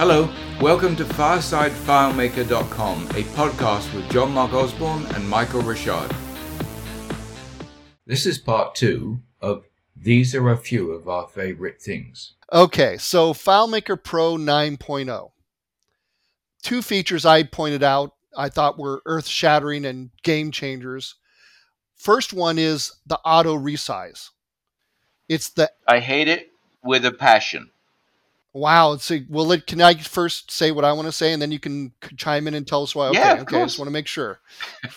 Hello, welcome to FarsideFileMaker.com, a podcast with John Mark Osborne and Michael Richard. This is part two of These Are a Few of Our Favorite Things. Okay, so FileMaker Pro 9.0. Two features I pointed out I thought were earth shattering and game changers. First one is the auto resize. It's the I hate it with a passion. Wow. So, well, it, can I first say what I want to say, and then you can chime in and tell us why? Okay, Yeah, okay. I just want to make sure.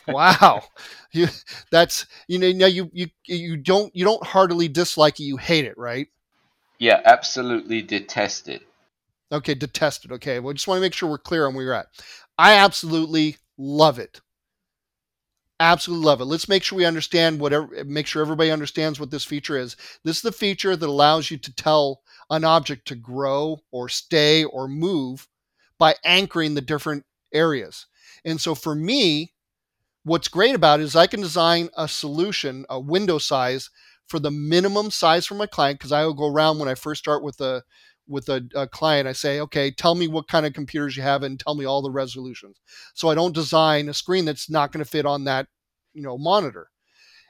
wow, you that's you know now you you you don't you don't heartily dislike it, you hate it, right? Yeah, absolutely detest it. Okay, detest it. Okay, well, just want to make sure we're clear on where you're at. I absolutely love it. Absolutely love it. Let's make sure we understand whatever. Make sure everybody understands what this feature is. This is the feature that allows you to tell an object to grow or stay or move by anchoring the different areas. And so for me, what's great about it is I can design a solution, a window size for the minimum size for my client because I will go around when I first start with a with a, a client. I say, okay, tell me what kind of computers you have and tell me all the resolutions. So I don't design a screen that's not going to fit on that you know monitor.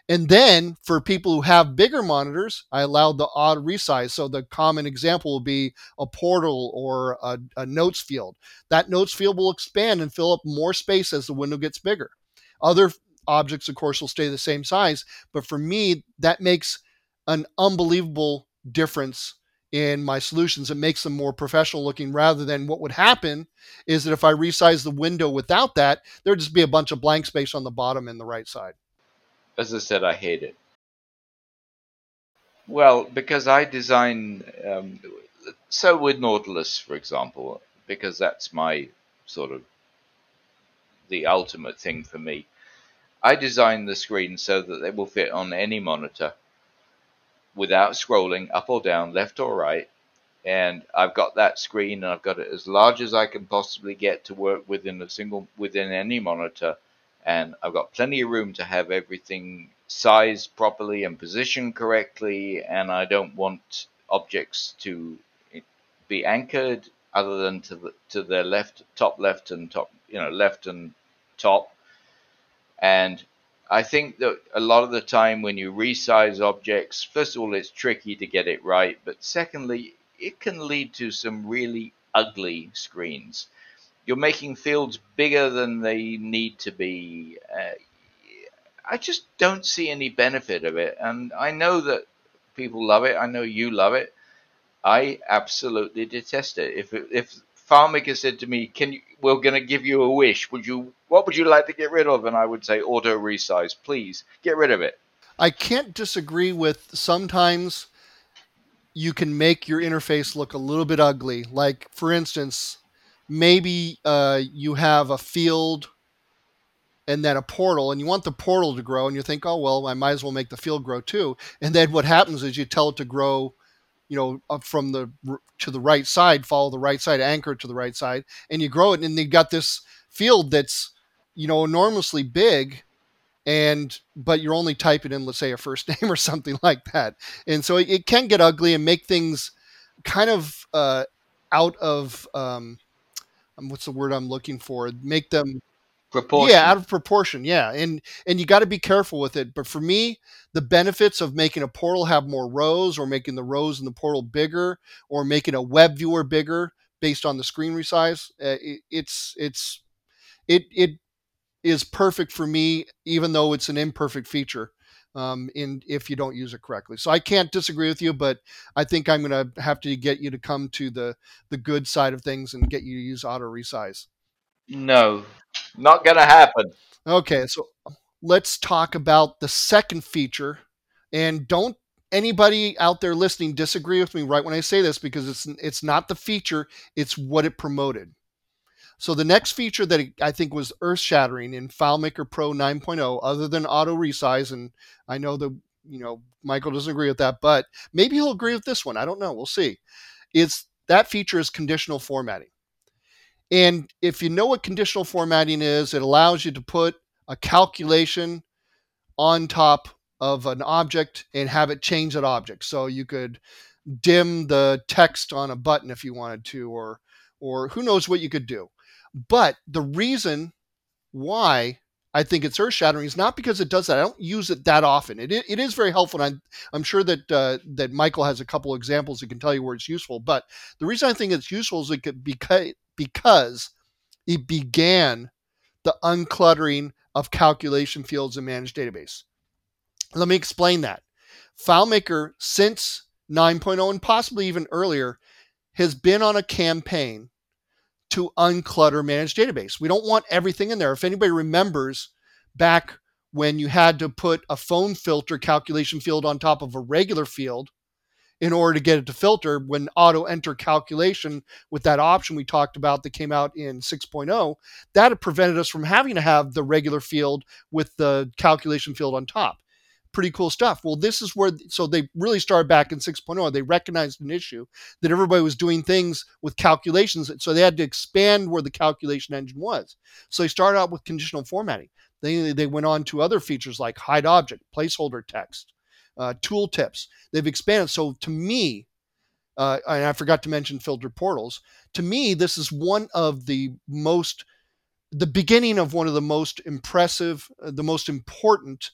And then for people who have bigger monitors, I allow the auto resize. So the common example will be a portal or a, a notes field. That notes field will expand and fill up more space as the window gets bigger. Other objects, of course, will stay the same size. But for me, that makes an unbelievable difference in my solutions. It makes them more professional looking rather than what would happen is that if I resize the window without that, there'd just be a bunch of blank space on the bottom and the right side. As I said, I hate it. Well, because I design, um, so with Nautilus, for example, because that's my sort of the ultimate thing for me. I design the screen so that they will fit on any monitor without scrolling up or down, left or right. And I've got that screen and I've got it as large as I can possibly get to work within a single within any monitor. And I've got plenty of room to have everything sized properly and positioned correctly. And I don't want objects to be anchored other than to the to their left, top left and top, you know, left and top. And I think that a lot of the time when you resize objects, first of all, it's tricky to get it right, but secondly, it can lead to some really ugly screens. You're making fields bigger than they need to be. Uh, I just don't see any benefit of it, and I know that people love it. I know you love it. I absolutely detest it. If if FileMaker said to me, "Can you? We're going to give you a wish. Would you? What would you like to get rid of?" And I would say, "Auto resize, please. Get rid of it." I can't disagree with sometimes you can make your interface look a little bit ugly. Like, for instance, maybe uh, you have a field and then a portal, and you want the portal to grow, and you think, oh, well, I might as well make the field grow too. And then what happens is you tell it to grow. You know, up from the to the right side, follow the right side, anchor to the right side, and you grow it, and you got this field that's, you know, enormously big, and but you're only typing in let's say a first name or something like that and so it, it can get ugly and make things kind of uh, out of um, what's the word i'm looking for make them Proportion. yeah out of proportion yeah and and you got to be careful with it but for me the benefits of making a portal have more rows or making the rows in the portal bigger or making a web viewer bigger based on the screen resize uh, it, it's it's it it is perfect for me, even though it's an imperfect feature. Um, in if you don't use it correctly, so I can't disagree with you, but I think I'm going to have to get you to come to the the good side of things and get you to use auto resize. no, not going to happen. Okay, so let's talk about the second feature, and don't anybody out there listening disagree with me right when I say this because it's it's not the feature, it's what it promoted. So the next feature that I think was earth-shattering in FileMaker Pro 9.0, other than auto resize, and I know the you know Michael doesn't agree with that, but maybe he'll agree with this one. I don't know. We'll see. It's that feature is conditional formatting. And if you know what conditional formatting is, it allows you to put a calculation on top of an object and have it change that object. So you could dim the text on a button if you wanted to, or or who knows what you could do. But the reason why I think it's earth shattering is not because it does that. I don't use it that often. It, it is very helpful. And I'm, I'm sure that uh, that Michael has a couple examples that can tell you where it's useful. But the reason I think it's useful is it because because it began the uncluttering of calculation fields in managed database. Let me explain that. FileMaker since 9.0 and possibly even earlier has been on a campaign to unclutter managed database. We don't want everything in there. If anybody remembers back when you had to put a phone filter calculation field on top of a regular field in order to get it to filter, when auto enter calculation with that option we talked about that came out in 6.0, that prevented us from having to have the regular field with the calculation field on top pretty cool stuff. Well, this is where, so they really started back in 6.0. They recognized an issue that everybody was doing things with calculations. So they had to expand where the calculation engine was. So they started out with conditional formatting. They, they went on to other features like hide object, placeholder text, uh, tool tips. They've expanded. So to me, uh, and I forgot to mention filter portals. To me, this is one of the most, the beginning of one of the most impressive, uh, the most important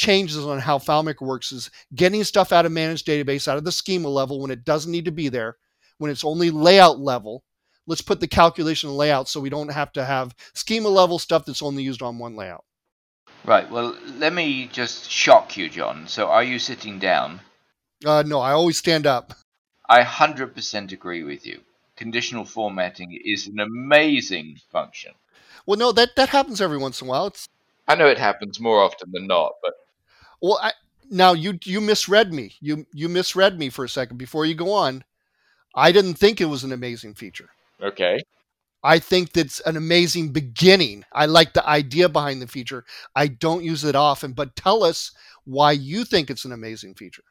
changes on how FileMaker works is getting stuff out of managed database, out of the schema level when it doesn't need to be there, when it's only layout level. Let's put the calculation layout so we don't have to have schema level stuff that's only used on one layout. Right. Well, let me just shock you, John. So, are you sitting down? Uh, no, I always stand up. I 100% agree with you. Conditional formatting is an amazing function. Well, no, that, that happens every once in a while. It's I know it happens more often than not, but well, I, now you you misread me. You you misread me for a second before you go on. I didn't think it was an amazing feature. Okay. I think that's an amazing beginning. I like the idea behind the feature. I don't use it often, but tell us why you think it's an amazing feature.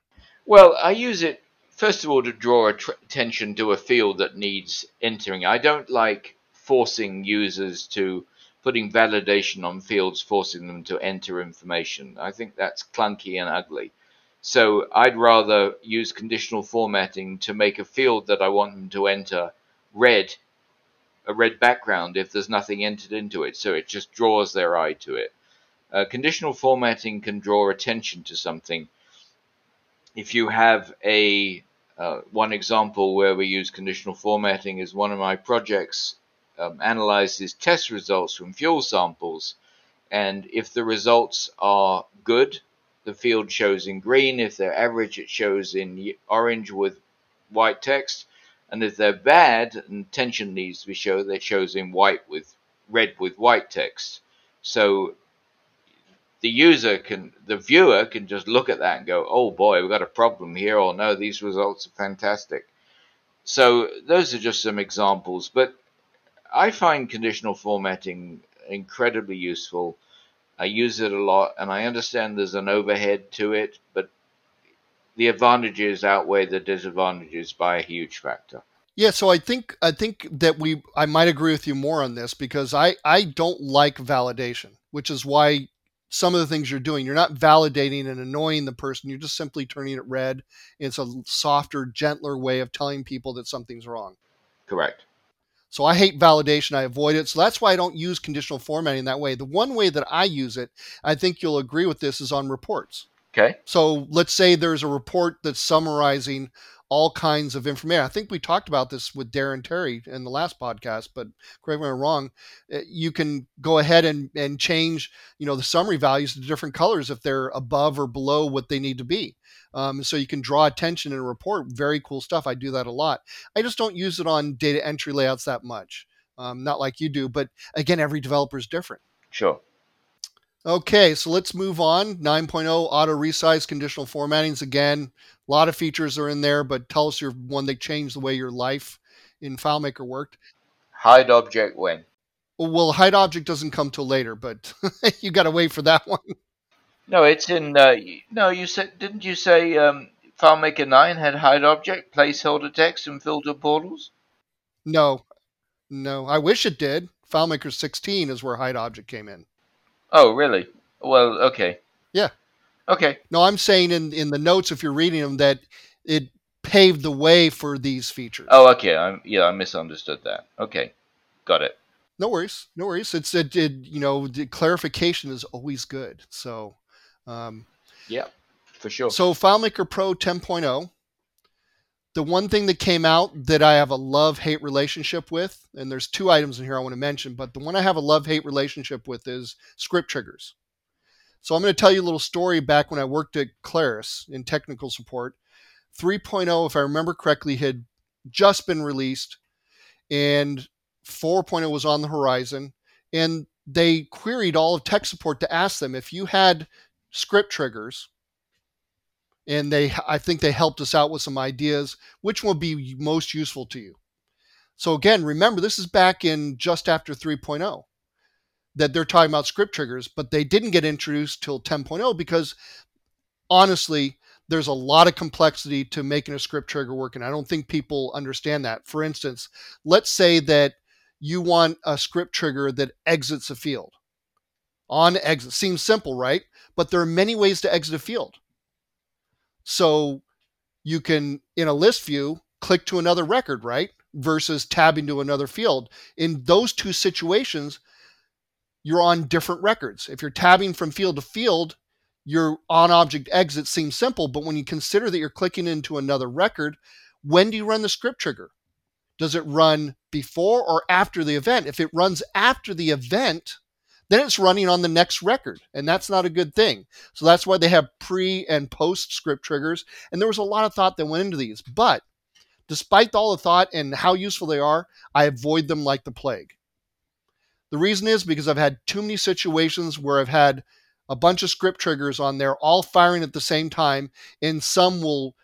Well, I use it first of all to draw attention to a field that needs entering. I don't like forcing users to putting validation on fields, forcing them to enter information. I think that's clunky and ugly. So I'd rather use conditional formatting to make a field that I want them to enter red, a red background if there's nothing entered into it. So it just draws their eye to it. Uh, conditional formatting can draw attention to something. If you have a uh, one example where we use conditional formatting is one of my projects um, analyzes test results from fuel samples. And if the results are good, the field shows in green. If they're average, it shows in orange with white text. And if they're bad and tension needs to be shown, it shows in white with red with white text. So the user can, the viewer can just look at that and go, oh boy, we've got a problem here, or no, these results are fantastic. So those are just some examples. But I find conditional formatting incredibly useful. I use it a lot, and I understand there's an overhead to it, but the advantages outweigh the disadvantages by a huge factor. Yeah, so I think I think that we I might agree with you more on this because I I don't like validation, which is why some of the things you're doing you're not validating and annoying the person, you're just simply turning it red. It's a softer, gentler way of telling people that something's wrong. Correct. So I hate validation. I avoid it. So that's why I don't use conditional formatting that way. The one way that I use it, I think you'll agree with this, is on reports. Okay. So let's say there's a report that's summarizing all kinds of information. I think we talked about this with Darren Terry in the last podcast, but correct me if I'm wrong. Eh, you can go ahead and, and change, you know, the summary values to different colors if they're above or below what they need to be. Um, so you can draw attention in a report. Very cool stuff. I do that a lot. I just don't use it on data entry layouts that much. Um, not like you do, but again, every developer is different. Sure. Okay, so let's move on. 9.0 auto resize conditional formattings. Again, a lot of features are in there, but tell us your one that changed the way your life in FileMaker worked. Hide object when? Well, hide object doesn't come till later, but you got to wait for that one. No, it's in. Uh, no, you said didn't you say um, FileMaker nine had hide object, placeholder text, and filter portals? No, no. I wish it did. FileMaker 16 is where hide object came in. Oh, really? Well, okay. Yeah. Okay. No, I'm saying in in the notes if you're reading them that it paved the way for these features. Oh, okay. I'm, yeah, I misunderstood that. Okay, got it. No worries, no worries. It's it, it, you know, the clarification is always good. So, um, yeah, for sure. So FileMaker Pro 10.0. The one thing that came out that I have a love hate relationship with, and there's two items in here I want to mention, but the one I have a love hate relationship with is script triggers. So I'm going to tell you a little story back when I worked at Claris in technical support. 3.0, if I remember correctly, had just been released, and 4.0 was on the horizon. And they queried all of tech support to ask them if you had script triggers, and they, I think they helped us out with some ideas, which will be most useful to you. So again, remember this is back in just after 3.0 that they're talking about script triggers, but they didn't get introduced till 10.0 because honestly, there's a lot of complexity to making a script trigger work, and I don't think people understand that. For instance, let's say that you want a script trigger that exits a field. On exit seems simple, right? But there are many ways to exit a field. So you can, in a list view, click to another record, right? Versus tabbing to another field. In those two situations, you're on different records. If you're tabbing from field to field, your on object exit seems simple, but when you consider that you're clicking into another record, when do you run the script trigger? Does it run before or after the event? If it runs after the event, then it's running on the next record, and that's not a good thing. So that's why they have pre and post script triggers. And there was a lot of thought that went into these, but despite all the thought and how useful they are, I avoid them like the plague. The reason is because I've had too many situations where I've had a bunch of script triggers on there all firing at the same time, and some will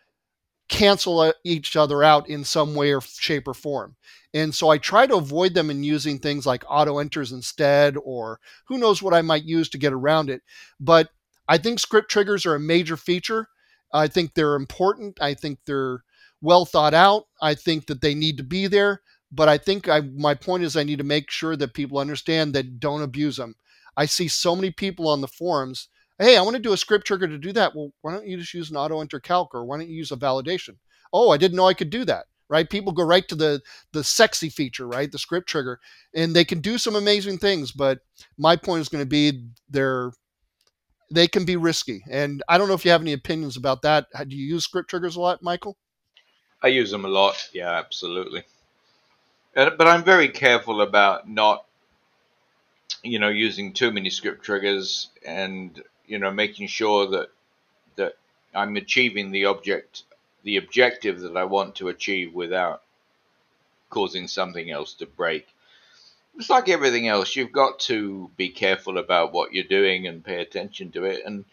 cancel uh, each other out in some way or shape or form. And so I try to avoid them in using things like auto enters instead, or who knows what I might use to get around it. But I think script triggers are a major feature. I think they're important. I think they're well thought out. I think that they need to be there. But I think I, my point is I need to make sure that people understand that don't abuse them. I see so many people on the forums. Hey, I want to do a script trigger to do that. Well, why don't you just use an auto enter calc or why don't you use a validation? Oh, I didn't know I could do that. Right? People go right to the the sexy feature, right? The script trigger, and they can do some amazing things. But my point is going to be they're they can be risky. And I don't know if you have any opinions about that. Do you use script triggers a lot, Michael? I use them a lot. Yeah, absolutely. But I'm very careful about not, you know, using too many script triggers and you know making sure that that I'm achieving the object, the objective that I want to achieve without causing something else to break. It's like everything else. You've got to be careful about what you're doing and pay attention to it. And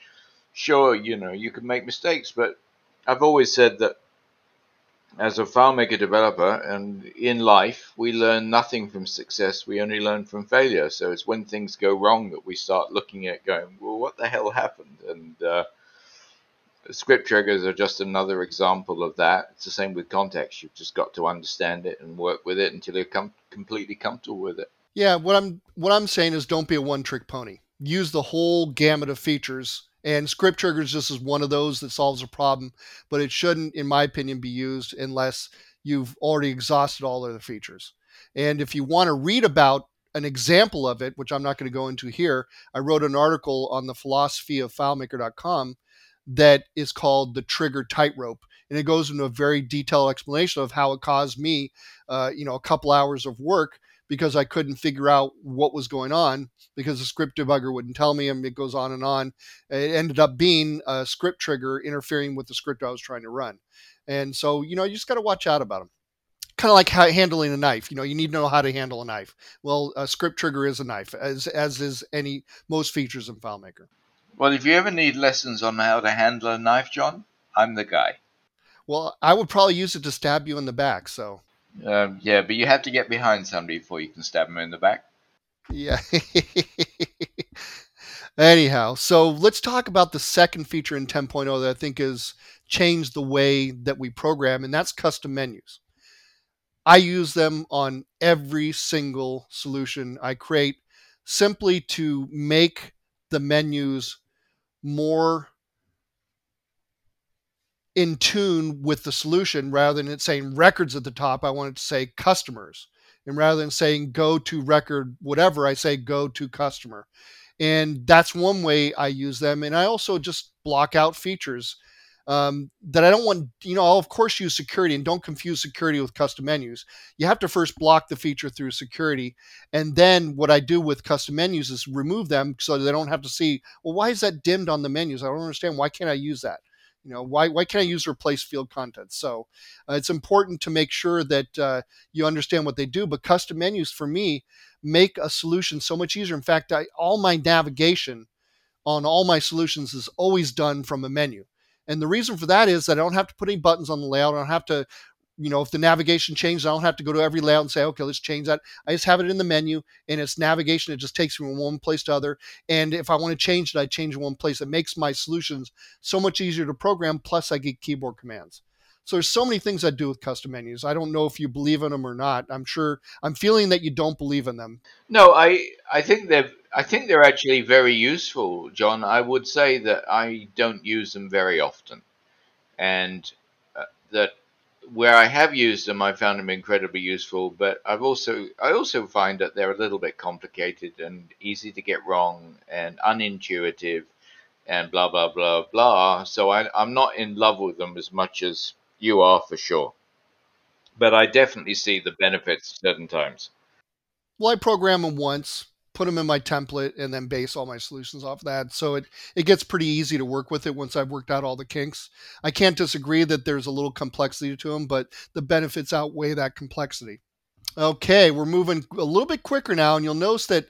sure, you know, you can make mistakes, but I've always said that as a FileMaker developer and in life, we learn nothing from success. We only learn from failure. So it's when things go wrong that we start looking at going, well, what the hell happened? And uh, script triggers are just another example of that. It's the same with context. You've just got to understand it and work with it until you're com- completely comfortable with it. Yeah, what I'm what I'm saying is don't be a one-trick pony. Use the whole gamut of features and script triggers just is one of those that solves a problem, but it shouldn't, in my opinion, be used unless you've already exhausted all other features. And if you want to read about an example of it, which I'm not going to go into here, I wrote an article on the philosophy of FileMaker.com that is called the trigger tightrope and it goes into a very detailed explanation of how it caused me uh, you know a couple hours of work because I couldn't figure out what was going on because the script debugger wouldn't tell me, and it goes on and on. It ended up being a script trigger interfering with the script I was trying to run. And so, you know, you just got to watch out about them. Kind of like how, handling a knife. You know, you need to know how to handle a knife. Well, a script trigger is a knife, as as is any most features in FileMaker. Well, if you ever need lessons on how to handle a knife, John, I'm the guy. Well, I would probably use it to stab you in the back. So um, yeah, but you have to get behind somebody before you can stab them in the back. Yeah. Anyhow, so let's talk about the second feature in 10.0 that I think has changed the way that we program, and that's custom menus. I use them on every single solution I create simply to make the menus more in tune with the solution rather than it saying records at the top. I want it to say customers. And rather than saying go to record whatever, I say go to customer. And that's one way I use them. And I also just block out features um, that I don't want, you know, I'll of course use security and don't confuse security with custom menus. You have to first block the feature through security. And then what I do with custom menus is remove them so they don't have to see, well, why is that dimmed on the menus? I don't understand. Why can't I use that? You know, why, why can't I use replace field content? So uh, it's important to make sure that uh, you understand what they do. But custom menus for me make a solution so much easier. In fact, I, all my navigation on all my solutions is always done from a menu. And the reason for that is that I don't have to put any buttons on the layout. I don't have to, you know, if the navigation changes, I don't have to go to every layout and say, okay, let's change that. I just have it in the menu and it's navigation. It just takes me from one place to other. And if I want to change it, I change it one place. It makes my solutions so much easier to program. Plus, I get keyboard commands. So there's so many things I do with custom menus. I don't know if you believe in them or not. I'm sure I'm feeling that you don't believe in them. No, I I think they're I think they're actually very useful, John. I would say that I don't use them very often, and uh, that where I have used them, I found them incredibly useful. But I've also I also find that they're a little bit complicated and easy to get wrong and unintuitive and blah blah blah blah. So I, I'm not in love with them as much as you are for sure. But I definitely see the benefits certain times. Well, I program them once, put them in my template, and then base all my solutions off that. So it, it gets pretty easy to work with it once I've worked out all the kinks. I can't disagree that there's a little complexity to them, but the benefits outweigh that complexity. Okay, we're moving a little bit quicker now, and you'll notice that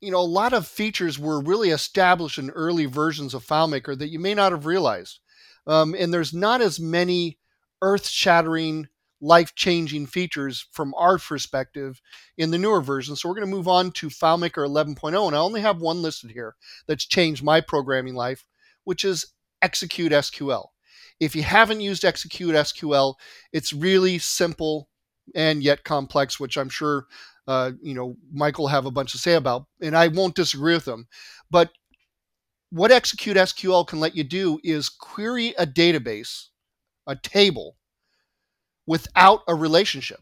you know a lot of features were really established in early versions of FileMaker that you may not have realized. Um, and there's not as many earth shattering, life changing features from our perspective in the newer version. So we're going to move on to FileMaker 11.0. And I only have one listed here that's changed my programming life, which is Execute SQL. If you haven't used Execute SQL, it's really simple and yet complex, which I'm sure uh, you know Michael have a bunch to say about, and I won't disagree with him. But what Execute SQL can let you do is query a database a table without a relationship.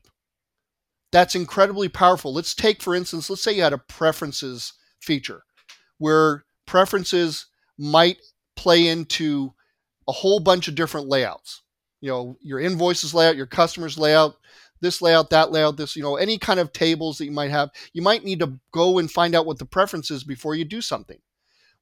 That's incredibly powerful. Let's take, for instance, let's say you had a preferences feature where preferences might play into a whole bunch of different layouts. You know, your invoices layout, your customers layout, this layout, that layout, this, you know, any kind of tables that you might have. You might need to go and find out what the preference is before you do something.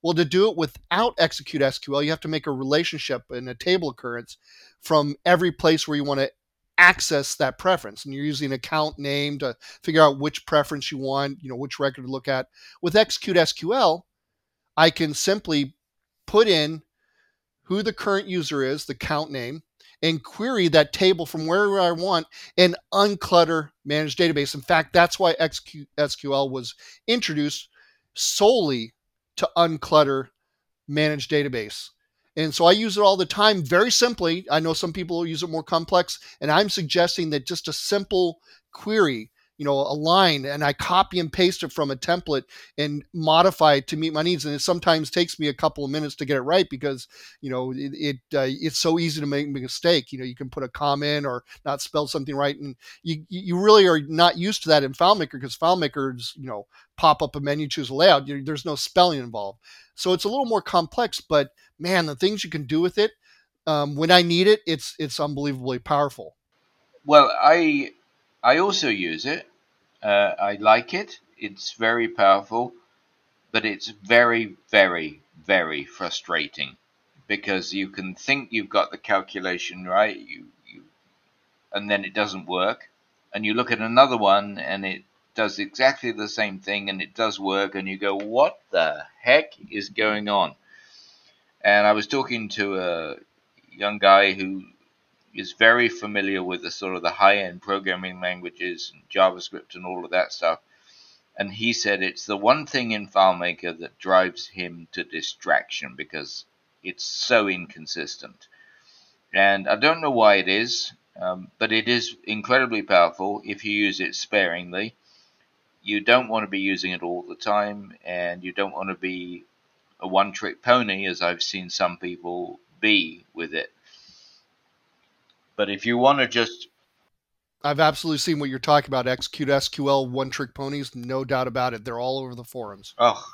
Well, to do it without execute SQL, you have to make a relationship and a table occurrence from every place where you want to access that preference. And you're using account name to figure out which preference you want, you know, which record to look at. With execute SQL, I can simply put in who the current user is, the count name, and query that table from wherever I want and unclutter managed database. In fact, that's why execute SQL was introduced solely to unclutter managed database. And so I use it all the time very simply. I know some people use it more complex, and I'm suggesting that just a simple query you know a line and i copy and paste it from a template and modify it to meet my needs and it sometimes takes me a couple of minutes to get it right because you know it, it uh, it's so easy to make a mistake you know you can put a comma in or not spell something right and you you really are not used to that in FileMaker because FileMaker's you know pop up a menu choose a layout you, there's no spelling involved so it's a little more complex but man the things you can do with it um, when i need it it's it's unbelievably powerful well i I also use it. Uh, I like it. It's very powerful, but it's very, very, very frustrating because you can think you've got the calculation right, you, you, and then it doesn't work, and you look at another one and it does exactly the same thing and it does work, and you go, "What the heck is going on?" And I was talking to a young guy who is very familiar with the sort of the high end programming languages and JavaScript and all of that stuff. And he said it's the one thing in FileMaker that drives him to distraction because it's so inconsistent. And I don't know why it is, um, but it is incredibly powerful if you use it sparingly. You don't want to be using it all the time, and you don't want to be a one trick pony, as I've seen some people be with it. But if you want to just I've absolutely seen what you're talking about. Execute SQL, one trick ponies, no doubt about it. They're all over the forums. Oh,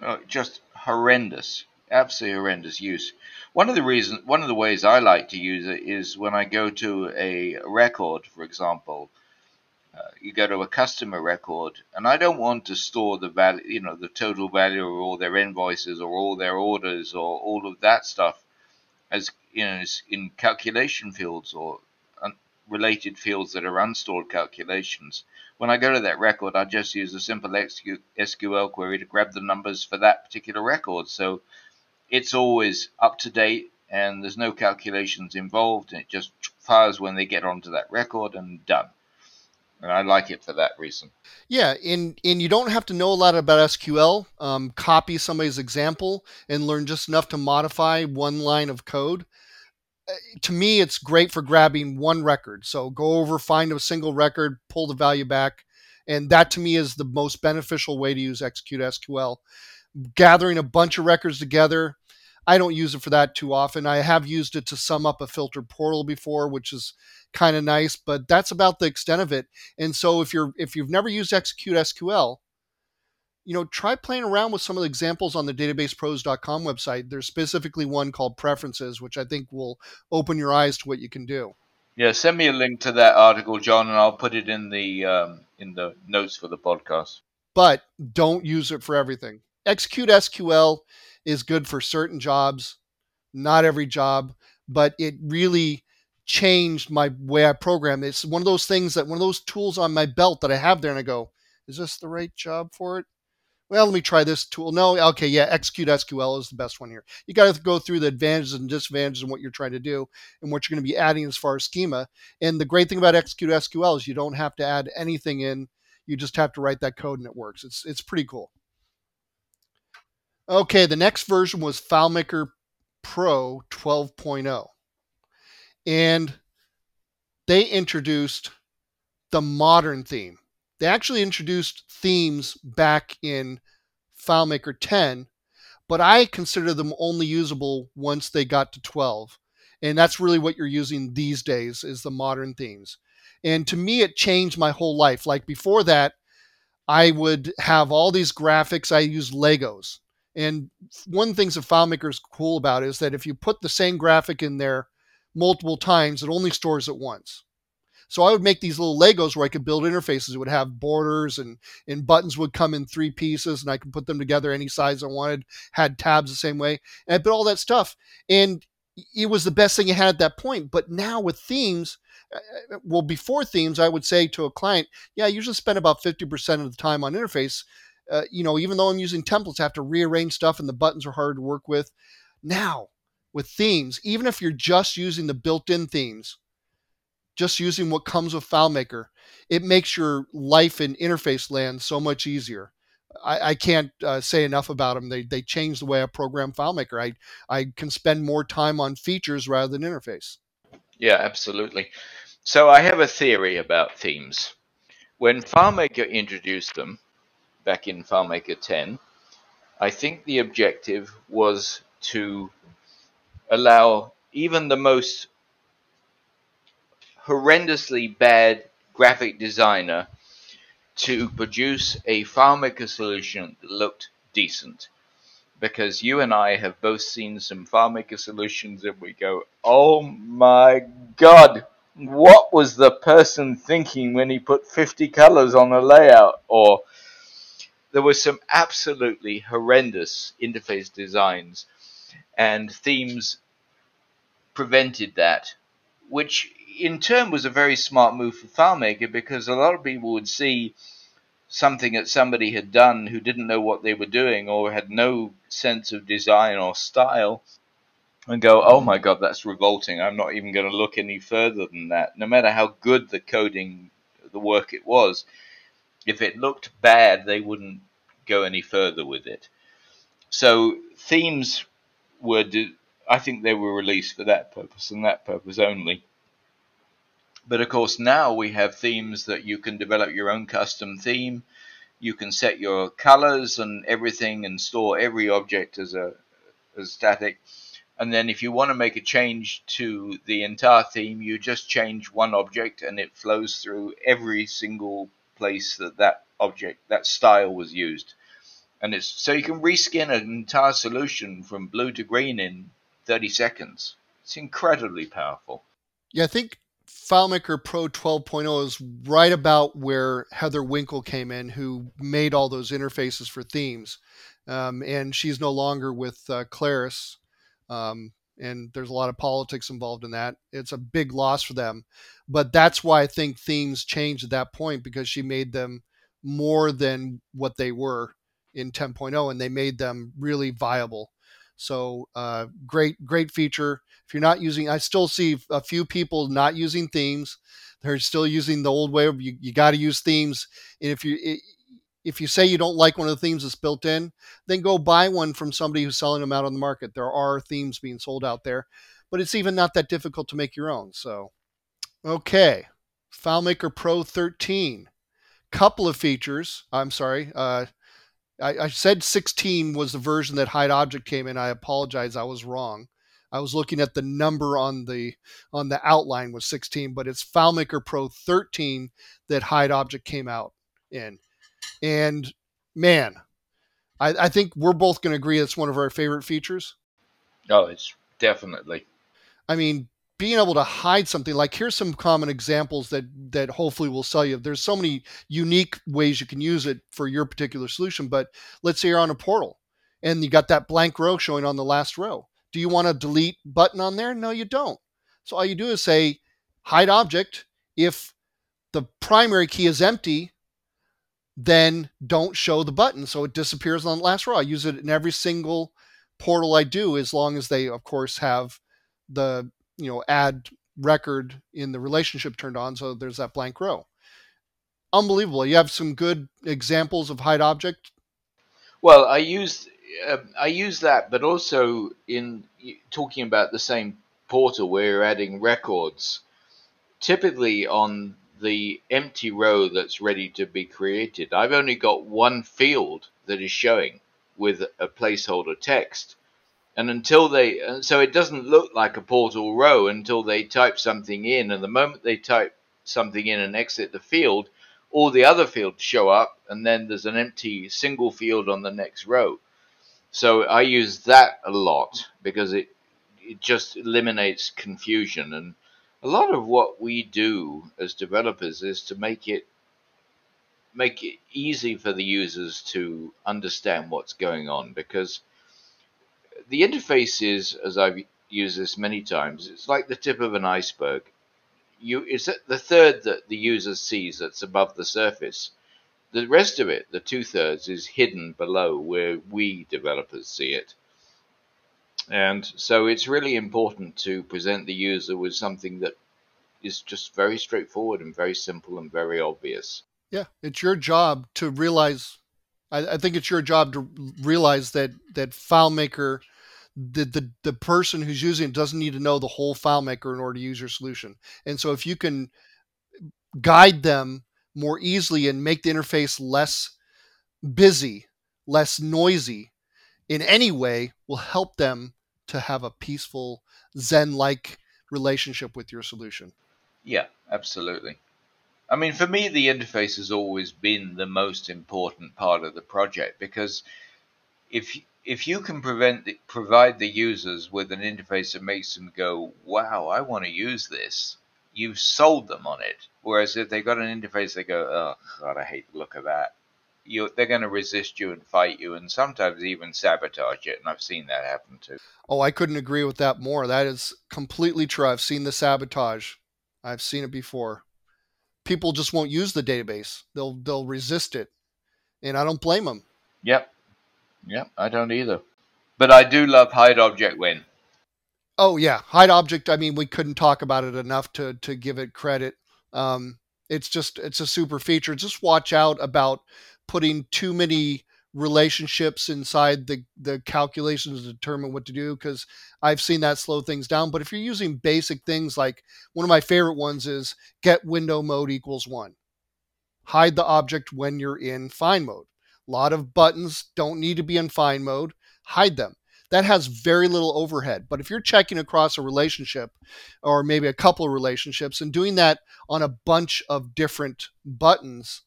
oh, just horrendous, absolutely horrendous use. One of the reasons, one of the ways I like to use it is when I go to a record, for example. Uh, you go to a customer record, and I don't want to store the value, you know, the total value of all their invoices or all their orders or all of that stuff as you know in calculation fields or related fields that are unstored calculations. When I go to that record, I just use a simple SQL query to grab the numbers for that particular record. So it's always up to date and there's no calculations involved. And it just fires when they get onto that record and done. And I like it for that reason. Yeah, and and you don't have to know a lot about SQL. Um, copy somebody's example and learn just enough to modify one line of code to me, it's great for grabbing one record. So go over, find a single record, pull the value back. And that to me is the most beneficial way to use Execute SQL. Gathering a bunch of records together, I don't use it for that too often. I have used it to sum up a filtered portal before, which is kind of nice, but that's about the extent of it. And so if you're if you've never used Execute SQL, you know, try playing around with some of the examples on the databasepros.com website. There's specifically one called preferences, which I think will open your eyes to what you can do. Yeah, send me a link to that article, John, and I'll put it in the um, in the notes for the podcast. But don't use it for everything. Execute SQL is good for certain jobs, not every job, but it really changed my way I program. It's one of those things that one of those tools on my belt that I have there, and I go, "Is this the right job for it?" well, let me try this tool. No, okay, yeah, execute SQL is the best one here. You got to go through the advantages and disadvantages and what you're trying to do and what you're going to be adding as far as schema. And the great thing about execute SQL is you don't have to add anything in. You just have to write that code and it works. It's it's pretty cool. Okay, the next version was FileMaker Pro 12.0. And they introduced the modern theme. They actually introduced themes back in FileMaker 10, but I consider them only usable once they got to 12. And that's really what you're using these days is the modern themes. And to me, it changed my whole life. Like before that, I would have all these graphics. I used Legos. And one things that FileMaker is cool about is that if you put the same graphic in there multiple times, it only stores it once. So I would make these little Legos where I could build interfaces. It would have borders and, and buttons would come in three pieces and I could put them together any size I wanted, had tabs the same way. And I built all that stuff. And it was the best thing you had at that point. But now with themes, uh, uh, well, before themes, I would say to a client, yeah, I usually spend about 50% of the time on interface. Uh, you know, even though I'm using templates, I have to rearrange stuff and the buttons are hard to work with. Now, with themes, even if you're just using the built in themes, just using what comes with FileMaker, it makes your life in interface land so much easier. I, I can't uh, say enough about them. They they change the way I program FileMaker. I I can spend more time on features rather than interface. Yeah, absolutely. So I have a theory about themes. When FileMaker introduced them back in FileMaker 10, I think the objective was to allow even the most horrendously bad graphic designer to produce a FileMaker solution that looked decent. Because you and I have both seen some FileMaker solutions and we go, oh my god, what was the person thinking when he put 50 colors on a layout? Or there were some absolutely horrendous interface designs and themes prevented that, which in turn was a very smart move for FileMaker because a lot of people would see something that somebody had done who didn't know what they were doing or had no sense of design or style and go, oh my god, that's revolting. I'm not even going to look any further than that. No matter how good the coding, the work it was, if it looked bad, they wouldn't go any further with it. So themes were, I think they were released for that purpose and that purpose only. But of course, now we have themes that you can develop your own custom theme. You can set your colors and everything and store every object as a as static. And then if you want to make a change to the entire theme, you just change one object and it flows through every single place that that object, that style was used. And it's so you can reskin an entire solution from blue to green in 30 seconds. It's incredibly powerful. Yeah, I think FileMaker Pro 12.0 is right about where Heather Winkle came in, who made all those interfaces for themes. Um, and she's no longer with uh, Claris. Um, and there's a lot of politics involved in that. It's a big loss for them. But that's why I think themes changed at that point because she made them more than what they were in 10.0 and they made them really viable. So uh, great, great feature. If you're not using, I still see a few people not using themes. They're still using the old way. You, you got to use themes. And if you if you say you don't like one of the themes that's built in, then go buy one from somebody who's selling them out on the market. There are themes being sold out there, but it's even not that difficult to make your own. So, okay, FileMaker Pro 13, couple of features. I'm sorry, uh, I, I said 16 was the version that hide object came in. I apologize, I was wrong. I was looking at the number on the on the outline was 16, but it's FileMaker Pro 13 that hide object came out in. And man, I, I think we're both going to agree it's one of our favorite features. Oh, it's definitely. I mean, being able to hide something like here's some common examples that that hopefully will sell you. There's so many unique ways you can use it for your particular solution, but let's say you're on a portal and you got that blank row showing on the last row. Do you want a delete button on there? No, you don't. So all you do is say hide object. If the primary key is empty, then don't show the button so it disappears on the last row. I use it in every single portal I do as long as they of course have the you know add record in the relationship turned on so there's that blank row. Unbelievable. You have some good examples of hide object? Well i use uh, i use that but also in talking about the same portal where you're adding records. Typically on the empty row that's ready to be created. I've only got one field that is showing with a placeholder text. And until they uh, so it doesn't look like a portal row until they type something in. And the moment they type something in and exit the field all the other fields show up and then there's an empty single field on the next row. So i use that a lot because it it just eliminates confusion and a lot of what we do as developers is to make it make it easy for the users to understand what's going on because the interface is, as I've used this many times, it's like the tip of an iceberg. You, it's the third that the user sees that's above the surface. The rest of it, the two thirds, is hidden below where we developers see it. And so it's really important to present the user with something that is just very straightforward and very simple and very obvious. Yeah, it's your job to realize. I, think it's your job to realize that that FileMaker the, the the person who's using it doesn't need to know the whole FileMaker in order to use your solution. And so if you can guide them more easily and make the interface less busy, less noisy in any way will help them to have a peaceful zen-like relationship with your solution. Yeah, absolutely. I mean, for me, the interface has always been the most important part of the project because if if you can prevent the, provide the users with an interface that makes them go, "Wow, I want to use this," you've sold them on it. Whereas if they got an interface, they go, "Oh God, I hate the look of that." You, they're going to resist you and fight you, and sometimes even sabotage it. And I've seen that happen too. Oh, I couldn't agree with that more. That is completely true. I've seen the sabotage. I've seen it before. People just won't use the database. They'll they'll resist it, and I don't blame them. Yep. yep I don't either. But I do love hide object when. Oh yeah, hide object. I mean, we couldn't talk about it enough to to give it credit. Um, it's just it's a super feature. Just watch out about putting too many relationships inside the the calculations to determine what to do because I've seen that slow things down. But if you're using basic things like one of my favorite ones is get window mode equals one. Hide the object when you're in find mode. A lot of buttons don't need to be in find mode. Hide them. that has very little overhead. But if you're checking across a relationship or maybe a couple of relationships and doing that on a bunch of different buttons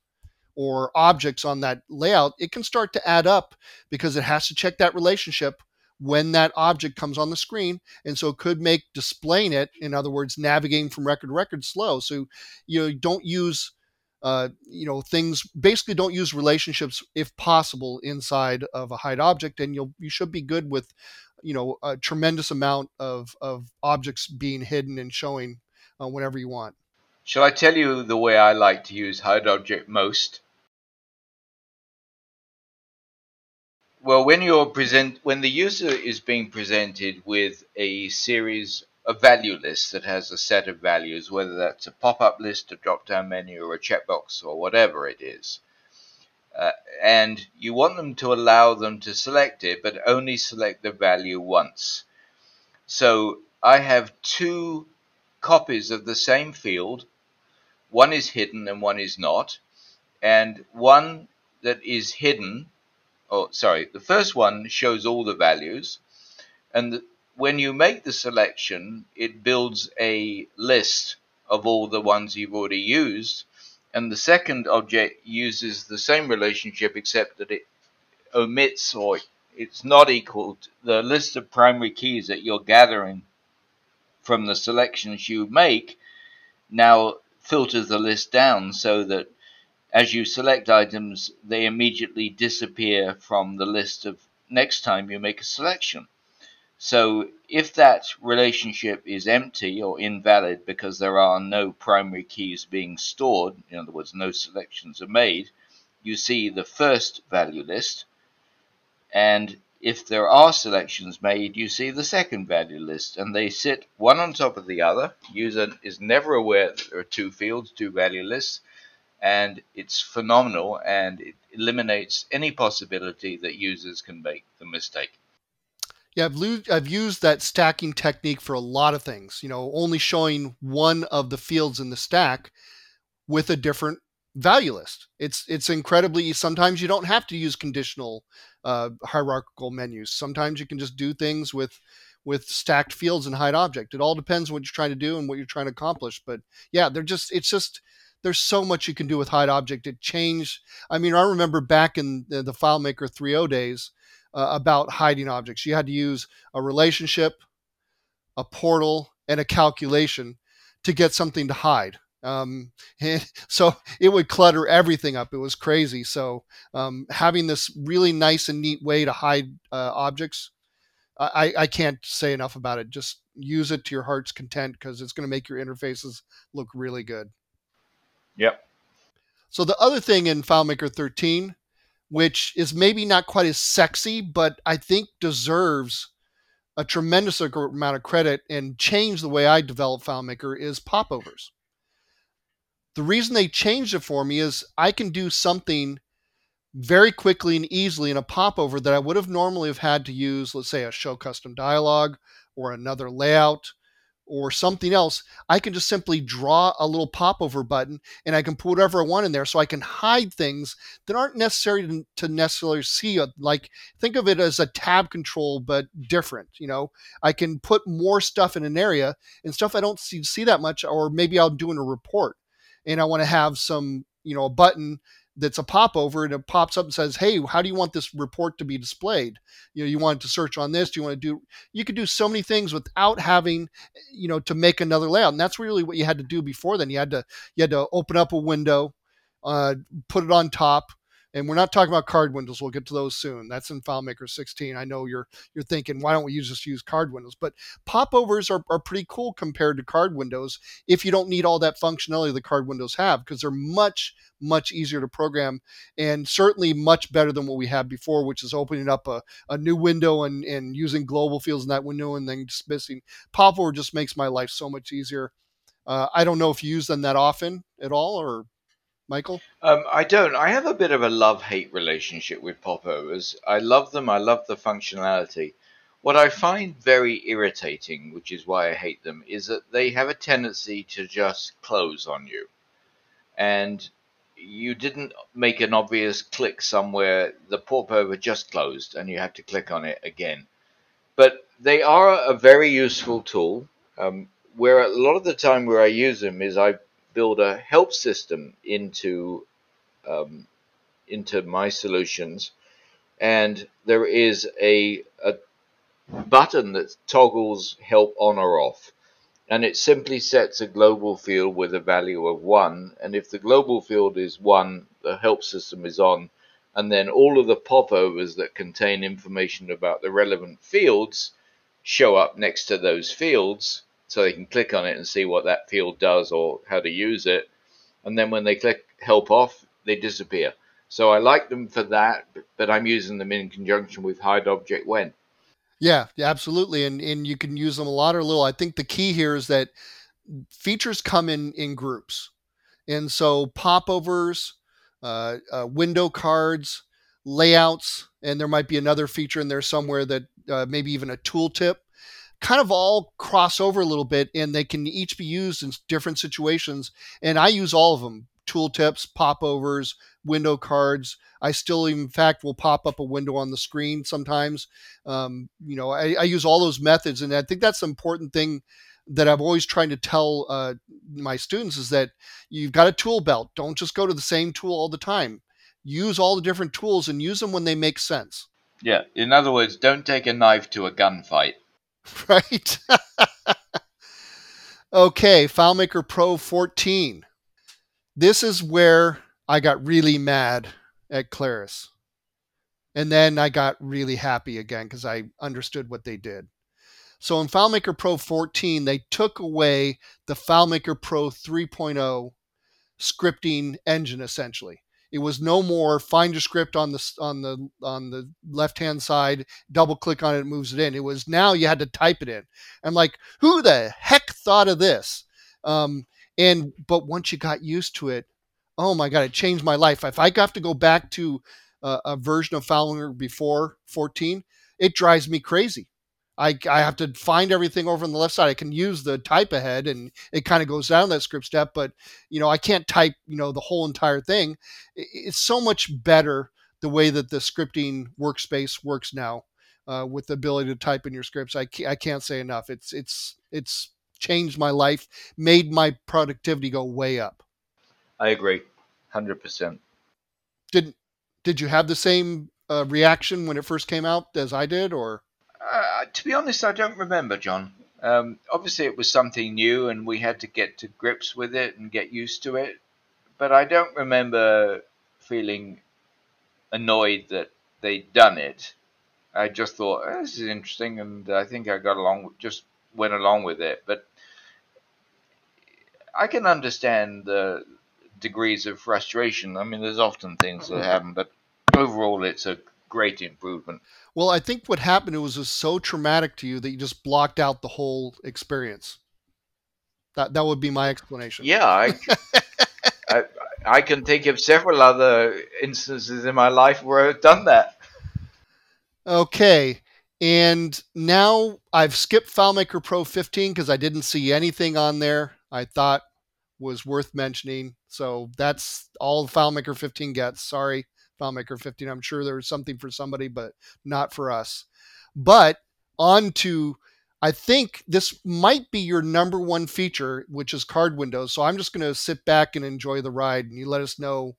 or objects on that layout, it can start to add up because it has to check that relationship when that object comes on the screen. And so it could make displaying it, in other words, navigating from record to record slow. So you know, don't use uh, you know things basically don't use relationships if possible inside of a hide object and you'll you should be good with you know a tremendous amount of of objects being hidden and showing uh, whenever you want shall i tell you the way i like to use hide object most well, when you're present, when the user is being presented with a series of value lists that has a set of values, whether that's a pop-up list, a drop-down menu, or a checkbox, or whatever it is, uh, and you want them to allow them to select it, but only select the value once. So I have two copies of the same field. One is hidden and one is not. And one that is hidden oh sorry, the first one shows all the values, and the, when you make the selection, it builds a list of all the ones you've already used, and the second object uses the same relationship except that it omits or it's not equal to the list of primary keys that you're gathering from the selections you make now filters the list down so that as you select items, they immediately disappear from the list of next time you make a selection. So if that relationship is empty or invalid because there are no primary keys being stored, in other words, no selections are made, you see the first value list. And if there are selections made, you see the second value list, and they sit one on top of the other. User is never aware that there are two fields, two value lists, and it's phenomenal and it eliminates any possibility that users can make the mistake. Yeah, I've, lo- I've used that stacking technique for a lot of things. You know, only showing one of the fields in the stack with a different value list. It's it's incredibly. Sometimes you don't have to use conditional uh, hierarchical menus. Sometimes you can just do things with with stacked fields and hide object. It all depends what you're trying to do and what you're trying to accomplish. But yeah, they're just it's just there's so much you can do with hide object. It changed. I mean, I remember back in the, the FileMaker 3.0 days uh, about hiding objects. You had to use a relationship, a portal, and a calculation to get something to hide. Um, so it would clutter everything up. It was crazy. So um, having this really nice and neat way to hide uh, objects, I, I can't say enough about it. Just use it to your heart's content because it's going to make your interfaces look really good. Yep. So the other thing in FileMaker 13, which is maybe not quite as sexy, but I think deserves a tremendous amount of credit and changed the way I develop FileMaker, is popovers. The reason they changed it for me is I can do something very quickly and easily in a popover that I would have normally have had to use, let's say, a show custom dialog or another layout or something else, I can just simply draw a little popover button and I can put whatever I want in there so I can hide things that aren't necessary to, to necessarily see. Uh, like, think of it as a tab control, but different. You know, I can put more stuff in an area and stuff I don't see, see that much, or maybe I'm doing a report and I want to have some, you know, a button that's a popover and it pops up and says, "Hey, how do you want this report to be displayed? You know, you want to search on this? Do you want to do? You could do so many things without having, you know, to make another layout. And that's really what you had to do before. Then you had to you had to open up a window, uh, put it on top, and we're not talking about card windows. We'll get to those soon. That's in FileMaker 16. I know you're you're thinking, why don't we just use card windows? But popovers are, are pretty cool compared to card windows if you don't need all that functionality the card windows have, because they're much, much easier to program and certainly much better than what we had before, which is opening up a, a new window and, and using global fields in that window and then dismissing. Popover just makes my life so much easier. Uh, I don't know if you use them that often at all or Michael? Um, I don't. I have a bit of a love hate relationship with popovers. I love them, I love the functionality. What I find very irritating, which is why I hate them, is that they have a tendency to just close on you. And you didn't make an obvious click somewhere, the popover just closed and you have to click on it again. but they are a very useful tool. Um, where a lot of the time where I use them is I build a help system into um, into my solutions, and there is a, a button that toggles help on or off. And it simply sets a global field with a value of 1 and if the global field is 1 the help system is on. And then all of the popovers that contain information about the relevant fields show up next to those fields so they can click on it and see what that field does or how to use it. And then when they click help off they disappear. So I like them for that but I'm using them in conjunction with hide object when. Yeah, absolutely, and and you can use them a lot or a little. I think the key here is that features come in in groups, and so popovers, uh, uh, window cards, layouts, and there might be another feature in there somewhere that uh, maybe even a tooltip, kind of all cross over a little bit, and they can each be used in different situations. And I use all of them: tooltips, popovers, window cards. I still, in fact, will pop up a window on the screen sometimes. Um, you know, I, I, use all those methods, and I think that's an important thing that I'm always trying to tell uh, my students is that you've got a tool belt. Don't just go to the same tool all the time. Use all the different tools and use them when they make sense. Yeah. In other words, don't take a knife to a gunfight. Right. okay, FileMaker Pro 14. This is where I got really mad at Claris. And then I got really happy again because I understood what they did. So in FileMaker Pro 14, they took away the FileMaker Pro 3.0 scripting engine essentially. It was no more find your script on the on the on the left hand side, double click on it, moves it in. It was now you had to type it in. I'm like, who the heck thought of this? Um, and but once you got used to it, oh my god, it changed my life. If I have to go back to uh, a version of FileMaker before 14, it drives me crazy. I, I have to find everything over on the left side. I can use the type ahead and it kind of goes down that script step, but you know, I can't type, you know, the whole entire thing. It's so much better the way that the scripting workspace works now uh, with the ability to type in your scripts. I, I can't say enough. It's, it's, it's changed my life, made my productivity go way up. I agree, hundred percent. Did Did you have the same uh, reaction when it first came out as I did, or? Uh, to be honest, I don't remember, John. Um, obviously, it was something new, and we had to get to grips with it and get used to it. But I don't remember feeling annoyed that they'd done it. I just thought oh, this is interesting, and I think I got along, just went along with it. But I can understand the degrees of frustration. I mean, there's often things that happen, but overall, it's a great improvement. Well, I think what happened it was just so traumatic to you that you just blocked out the whole experience. That that would be my explanation. Yeah, I, I, I can think of several other instances in my life where I've done that. Okay, and now I've skipped FileMaker Pro 15 because I didn't see anything on there. I thought was worth mentioning. So that's all FileMaker 15 gets. Sorry, FileMaker 15. I'm sure there was something for somebody, but not for us. But on to, I think this might be your number one feature, which is card windows. So I'm just going to sit back and enjoy the ride, and you let us know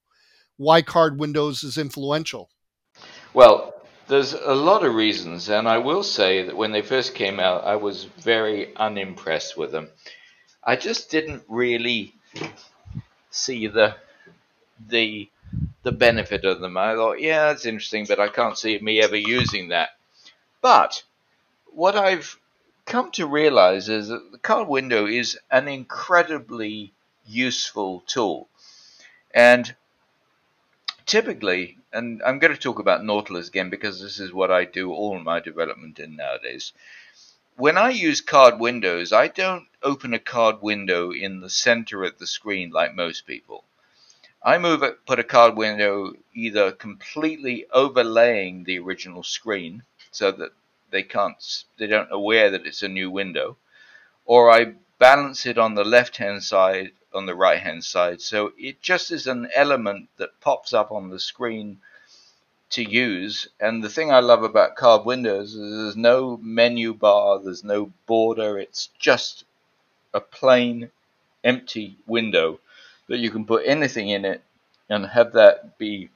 why card windows is influential. Well, there's a lot of reasons, and I will say that when they first came out, I was very unimpressed with them. I just didn't really see the the the benefit of them. I thought, yeah, that's interesting, but I can't see me ever using that. But what I've come to realize is that the card window is an incredibly useful tool. And typically, and I'm going to talk about Nautilus again because this is what I do all my development in nowadays when I use card windows, I don't open a card window in the center of the screen like most people. I move it, put a card window either completely overlaying the original screen so that they can't, they don't aware that it's a new window, or I balance it on the left hand side, on the right hand side, so it just is an element that pops up on the screen to use. And the thing I love about card windows is there's no menu bar, there's no border. It's just a plain empty window that you can put anything in it and have that be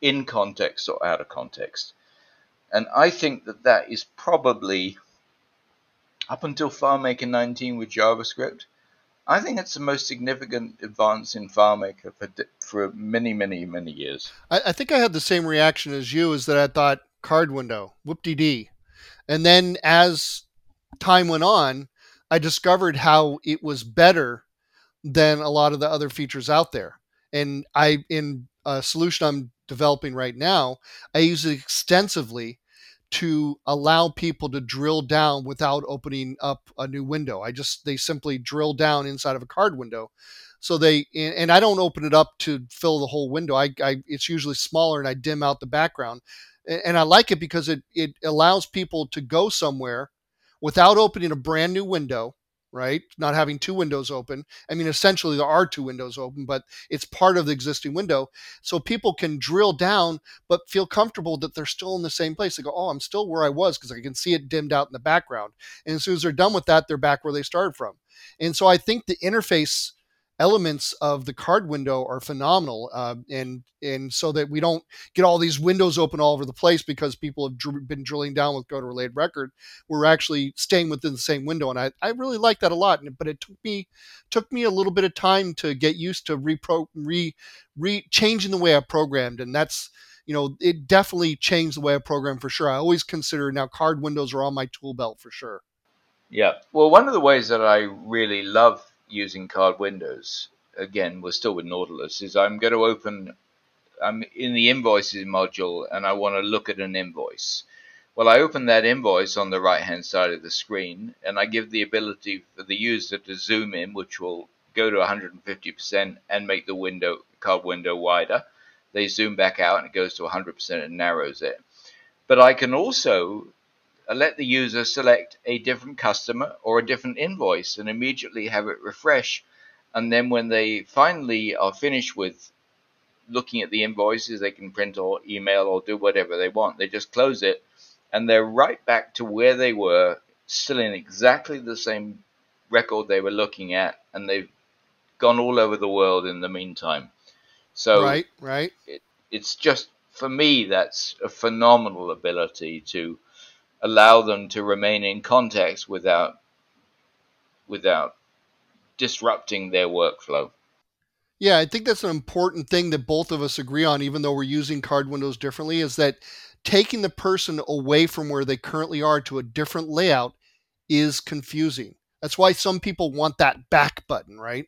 in context or out of context. And I think that that is probably up until FileMaker 19 with JavaScript. I think it's the most significant advance in FileMaker for, for many, many, many years. I, I think I had the same reaction as you, is that I thought card window, whoop-de-dee. And then as time went on, I discovered how it was better than a lot of the other features out there. And I, in a solution I'm developing right now, I use it extensively to allow people to drill down without opening up a new window. I just they simply drill down inside of a card window. So they and I don't open it up to fill the whole window. I, I it's usually smaller and I dim out the background. And I like it because it it allows people to go somewhere without opening a brand new window right? Not having two windows open. I mean, essentially there are two windows open, but it's part of the existing window. So people can drill down, but feel comfortable that they're still in the same place. They go, oh, I'm still where I was because I can see it dimmed out in the background. And as soon as they're done with that, they're back where they started from. And so I think the interface elements of the card window are phenomenal, uh, and and so that we don't get all these windows open all over the place because people have dr- been drilling down with go to related record. We're actually staying within the same window, and I, I really like that a lot. But it took me took me a little bit of time to get used to repro re re changing the way I programmed, and that's you know it definitely changed the way I program for sure. I always consider now card windows are on my tool belt for sure. Yeah, well, one of the ways that I really love using card windows, again, we're still with Nautilus, is I'm going to open, I'm in the invoices module and I want to look at an invoice. Well, I open that invoice on the right hand side of the screen and I give the ability for the user to zoom in, which will go to 150% and make the window card window wider. They zoom back out and it goes to 100% and narrows it. But I can also uh, let the user select a different customer or a different invoice and immediately have it refresh. And then when they finally are finished with looking at the invoices, they can print or email or do whatever they want. They just close it and they're right back to where they were, still in exactly the same record they were looking at, and they've gone all over the world in the meantime. So right, right. It, it's just for me that's a phenomenal ability to allow them to remain in context without without disrupting their workflow. Yeah, I think that's an important thing that both of us agree on, even though we're using card windows differently, is that taking the person away from where they currently are to a different layout is confusing. That's why some people want that back button, right?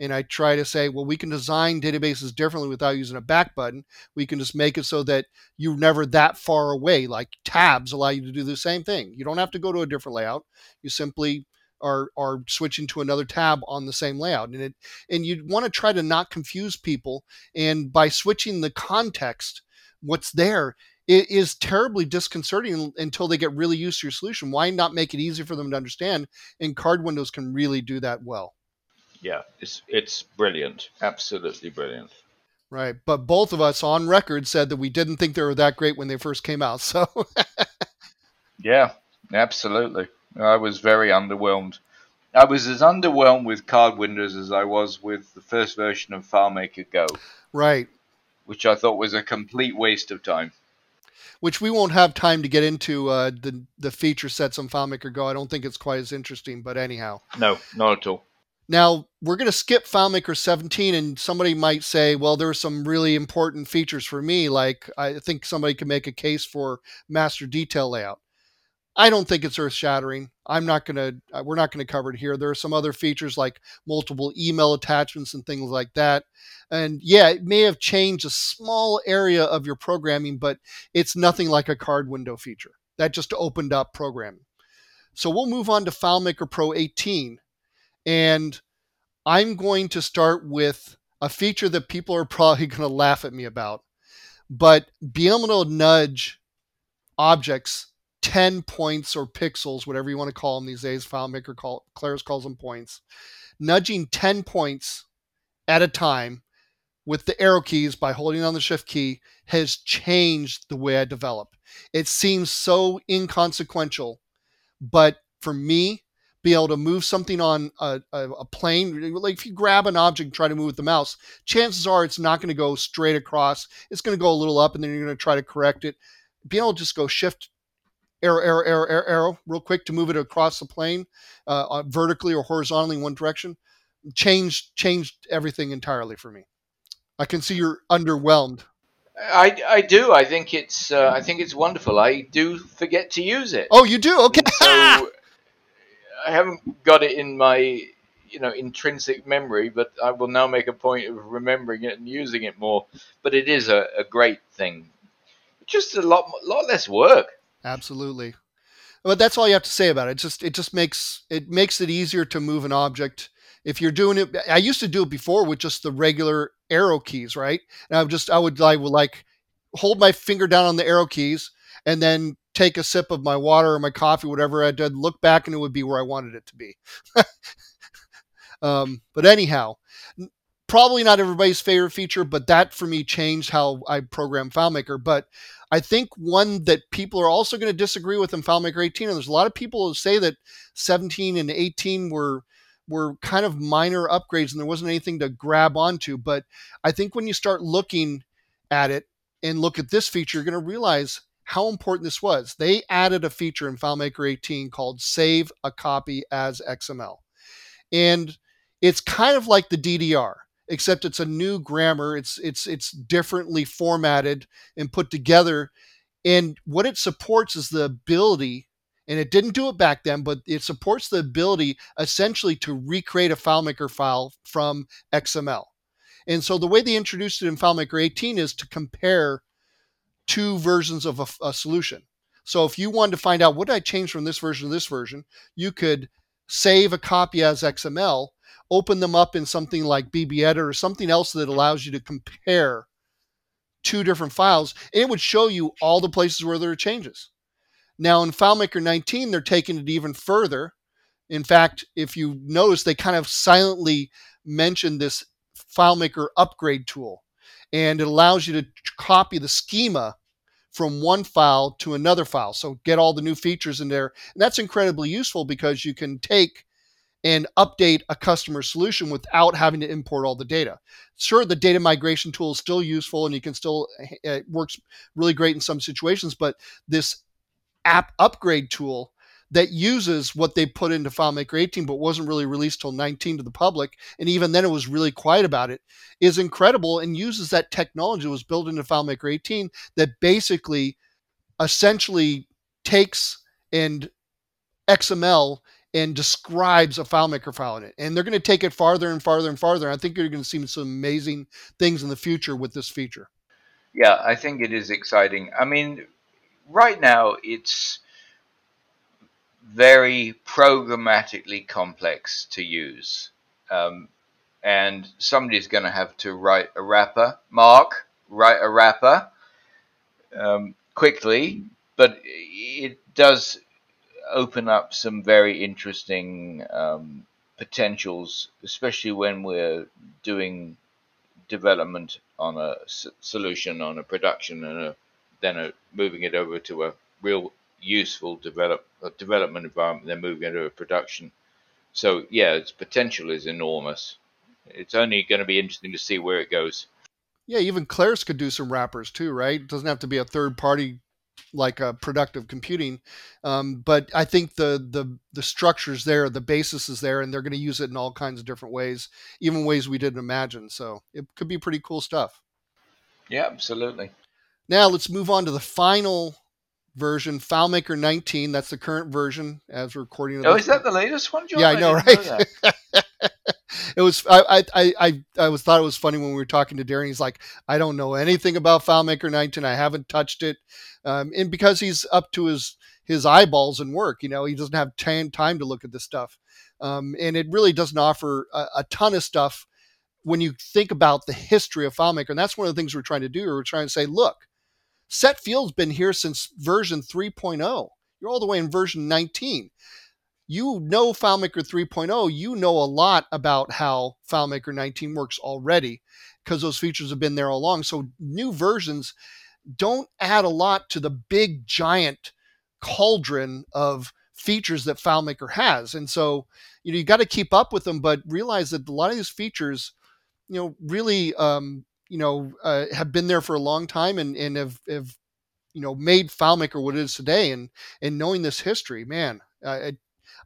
And I try to say, well, we can design databases differently without using a back button. We can just make it so that you're never that far away. Like tabs allow you to do the same thing. You don't have to go to a different layout. You simply are are switching to another tab on the same layout. And it and you want to try to not confuse people. And by switching the context, what's there it is terribly disconcerting until they get really used to your solution. Why not make it easy for them to understand? And card windows can really do that well yeah, it's it's brilliant, absolutely brilliant. Right, but both of us on record said that we didn't think they were that great when they first came out. So, yeah, absolutely. I was very underwhelmed. I was as underwhelmed with card windows as I was with the first version of FileMaker Go. Right. Which I thought was a complete waste of time. Which we won't have time to get into uh, the the feature sets on FileMaker Go. I don't think it's quite as interesting, but anyhow. No, not at all. Now, we're going to skip FileMaker 17, and somebody might say, well, there are some really important features for me. Like, I think somebody could make a case for master detail layout. I don't think it's earth shattering. I'm not going to, uh, we're not going to cover it here. There are some other features like multiple email attachments and things like that. And yeah, it may have changed a small area of your programming, but it's nothing like a card window feature. That just opened up programming. So we'll move on to FileMaker Pro 18 and I'm going to start with a feature that people are probably going to laugh at me about. But being able to nudge objects 10 points or pixels, whatever you want to call them these days, FileMaker call, Claris calls them points, nudging 10 points at a time with the arrow keys by holding on the shift key has changed the way I develop. It seems so inconsequential, but for me, be able to move something on a, a, plane, like if you grab an object and try to move with the mouse, chances are it's not going to go straight across. It's going to go a little up, and then you're going to try to correct it. Being able to just go shift arrow, arrow, arrow, arrow, arrow, real quick to move it across the plane, uh, uh vertically or horizontally in one direction, changed changed everything entirely for me. I can see you're underwhelmed. I, I do. I think it's uh, I think it's wonderful. I do forget to use it. Oh, you do? Okay. so I haven't got it in my you know intrinsic memory, but I will now make a point of remembering it and using it more. But it is a, a great thing. Just a lot lot less work. Absolutely. But that's all you have to say about it. it. Just it just makes it makes it easier to move an object if you're doing it i used to do it before with just the regular arrow keys right and i would just i would i would like hold my finger down on the arrow keys and then take a sip of my water or my coffee whatever i did look back and it would be where i wanted it to be um, but anyhow probably not everybody's favorite feature but that for me changed how i program FileMaker but I think one that people are also going to disagree with in FileMaker 18, and there's a lot of people who say that 17 and 18 were were kind of minor upgrades and there wasn't anything to grab onto. But I think when you start looking at it and look at this feature, you're going to realize how important this was. They added a feature in FileMaker 18 called Save a Copy as XML. And it's kind of like the DDR, except it's a new grammar. It's it's it's differently formatted and put together. And what it supports is the ability and it didn't do it back then, but it supports the ability essentially to recreate a FileMaker file from XML. And so the way they introduced it in FileMaker 18 is to compare two versions of a, a solution. So if you wanted to find out what I change from this version to this version, you could save a copy as XML, open them up in something like BBEdit or something else that allows you to compare two different files, and it would show you all the places where there are changes. Now in FileMaker 19, they're taking it even further. In fact, if you notice, they kind of silently mentioned this FileMaker upgrade tool, and it allows you to copy the schema from one file to another file. So get all the new features in there. And that's incredibly useful because you can take and update a customer solution without having to import all the data. Sure, the data migration tool is still useful and you can still, it works really great in some situations, but this app upgrade tool that uses what they put into FileMaker 18, but wasn't really released till 19 to the public. And even then, it was really quiet about it. Is incredible and uses that technology that was built into FileMaker 18 that basically, essentially takes and XML and describes a FileMaker file in it. And they're going to take it farther and farther and farther. I think you're going to see some amazing things in the future with this feature. Yeah, I think it is exciting. I mean, right now it's very programmatically complex to use. Um, and somebody's going to have to write a wrapper, Mark, write a wrapper um, quickly, but it does open up some very interesting um, potentials, especially when we're doing development on a solution, on a production, and a then a, moving it over to a real useful develop development environment, they're moving into a production. So yeah, its potential is enormous. It's only going to be interesting to see where it goes. Yeah, even Claris could do some wrappers too, right? It doesn't have to be a third party like a productive computing. Um, but I think the the the structure's there, the basis is there, and they're going to use it in all kinds of different ways, even ways we didn't imagine. So it could be pretty cool stuff. Yeah, absolutely. Now let's move on to the final version, FileMaker 19. That's the current version as we're recording. Oh, is that the latest one, John? Yeah, I know, I right? Know it was. I, I I I was thought it was funny when we were talking to Darren. He's like, I don't know anything about FileMaker 19. I haven't touched it, um, and because he's up to his his eyeballs in work, you know, he doesn't have t- time to look at this stuff, um, and it really doesn't offer a, a ton of stuff when you think about the history of FileMaker. And that's one of the things we're trying to do. We're trying to say, look, Set Field's been here since version 3.0. You're all the way in version 19. you know FileMaker 3.0, you know a lot about how FileMaker 19 works already because those features have been there all along. So new versions don't add a lot to the big giant cauldron of features that FileMaker has. And so, you know, you got to keep up with them, but realize that a lot of these features, you know, really, um, you know, uh, have been there for a long time and, and have, have, you know, made FileMaker what it is today. And, and knowing this history, man, uh,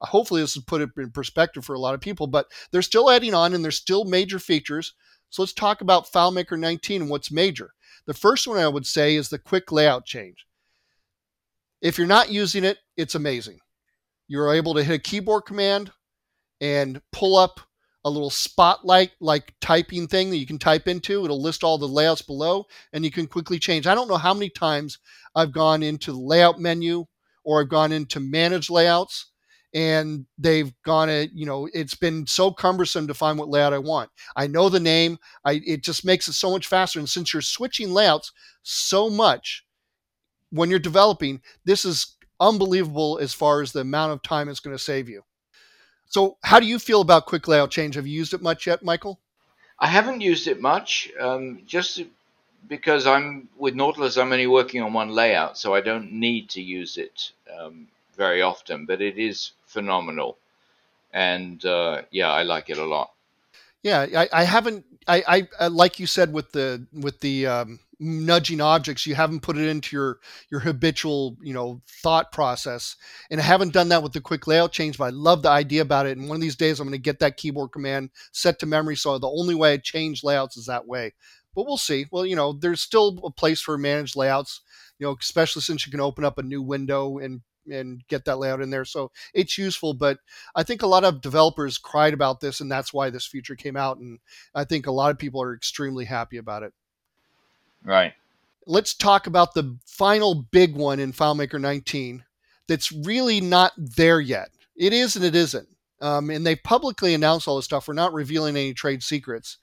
hopefully this will put it in perspective for a lot of people, but they're still adding on and there's still major features. So let's talk about FileMaker 19 and what's major. The first one I would say is the quick layout change. If you're not using it, it's amazing. You're able to hit a keyboard command and pull up a little spotlight like typing thing that you can type into. It'll list all the layouts below and you can quickly change. I don't know how many times I've gone into the layout menu or I've gone into manage layouts and they've gone it you know it's been so cumbersome to find what layout i want i know the name i it just makes it so much faster and since you're switching layouts so much when you're developing this is unbelievable as far as the amount of time it's going to save you so how do you feel about quick layout change have you used it much yet michael i haven't used it much um, just because i'm with nautilus i'm only working on one layout so i don't need to use it um, very often but it is phenomenal. And uh, yeah, I like it a lot. Yeah, I, I haven't. I, I uh, like you said with the with the um, nudging objects, you haven't put it into your your habitual you know thought process, and I haven't done that with the quick layout change. But I love the idea about it, and one of these days I'm going to get that keyboard command set to memory. So the only way I change layouts is that way. But we'll see. Well, you know, there's still a place for managed layouts. You know, especially since you can open up a new window and and get that layout in there. So it's useful, but I think a lot of developers cried about this, and that's why this feature came out. And I think a lot of people are extremely happy about it. Right. Let's talk about the final big one in FileMaker 19 that's really not there yet. It is and it isn't. Um, and they publicly announced all this stuff. We're not revealing any trade secrets.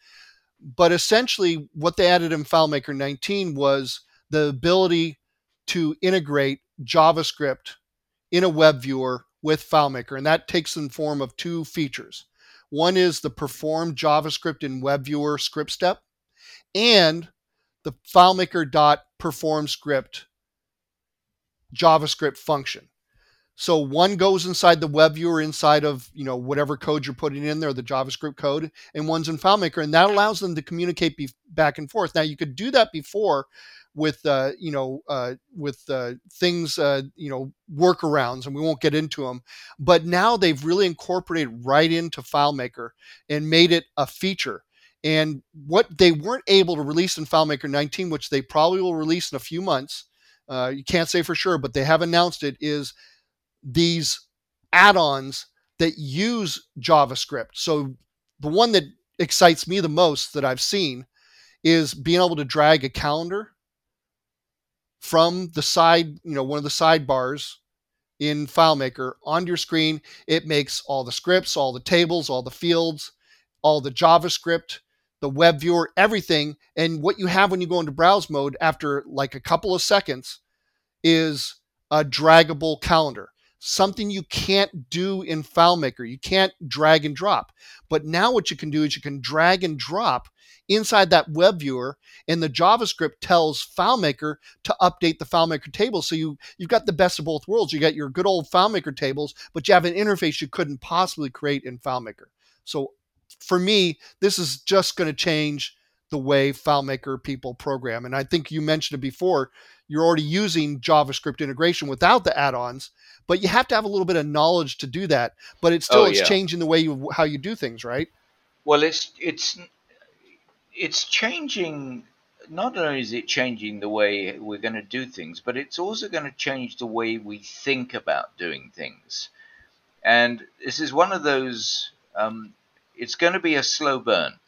But essentially, what they added in FileMaker 19 was the ability to integrate JavaScript in a web viewer with FileMaker, and that takes in form of two features. One is the perform JavaScript in web viewer script step, and the FileMaker.perform script JavaScript function. So one goes inside the web viewer inside of you know whatever code you're putting in there, the JavaScript code, and one's in FileMaker, and that allows them to communicate be- back and forth. Now you could do that before with uh, you know uh, with uh, things uh, you know workarounds, and we won't get into them. But now they've really incorporated right into FileMaker and made it a feature. And what they weren't able to release in FileMaker 19, which they probably will release in a few months, uh, you can't say for sure, but they have announced it, is these add-ons that use JavaScript. So the one that excites me the most that I've seen is being able to drag a calendar from the side, you know, one of the sidebars in FileMaker onto your screen. It makes all the scripts, all the tables, all the fields, all the JavaScript, the web viewer, everything. And what you have when you go into browse mode after like a couple of seconds is a draggable calendar something you can't do in FileMaker. You can't drag and drop. But now what you can do is you can drag and drop inside that web viewer and the JavaScript tells FileMaker to update the FileMaker table. So you, you've got the best of both worlds. You got your good old FileMaker tables, but you have an interface you couldn't possibly create in FileMaker. So for me, this is just going to change the way FileMaker people program. And I think you mentioned it before you're already using JavaScript integration without the add-ons, but you have to have a little bit of knowledge to do that. But it's still oh, it's changing the way you how you do things, right? Well, it's it's it's changing. Not only is it changing the way we're going to do things, but it's also going to change the way we think about doing things. And this is one of those. Um, it's going to be a slow burn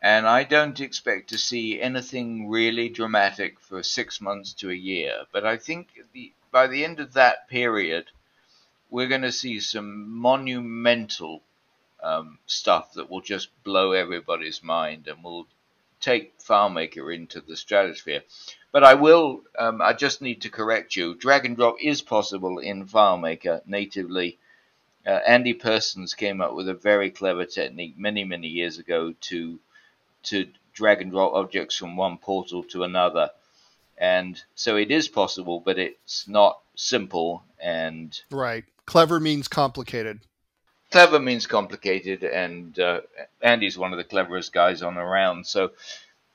and I don't expect to see anything really dramatic for six months to a year. But I think the, by the end of that period, we're going to see some monumental um, stuff that will just blow everybody's mind and will take FileMaker into the stratosphere. But I will, um, I just need to correct you. Drag and drop is possible in FileMaker natively. Uh, Andy Persons came up with a very clever technique many, many years ago to to drag and drop objects from one portal to another. And so it is possible, but it's not simple. And right, clever means complicated. Clever means complicated, and uh, Andy's one of the cleverest guys on around. So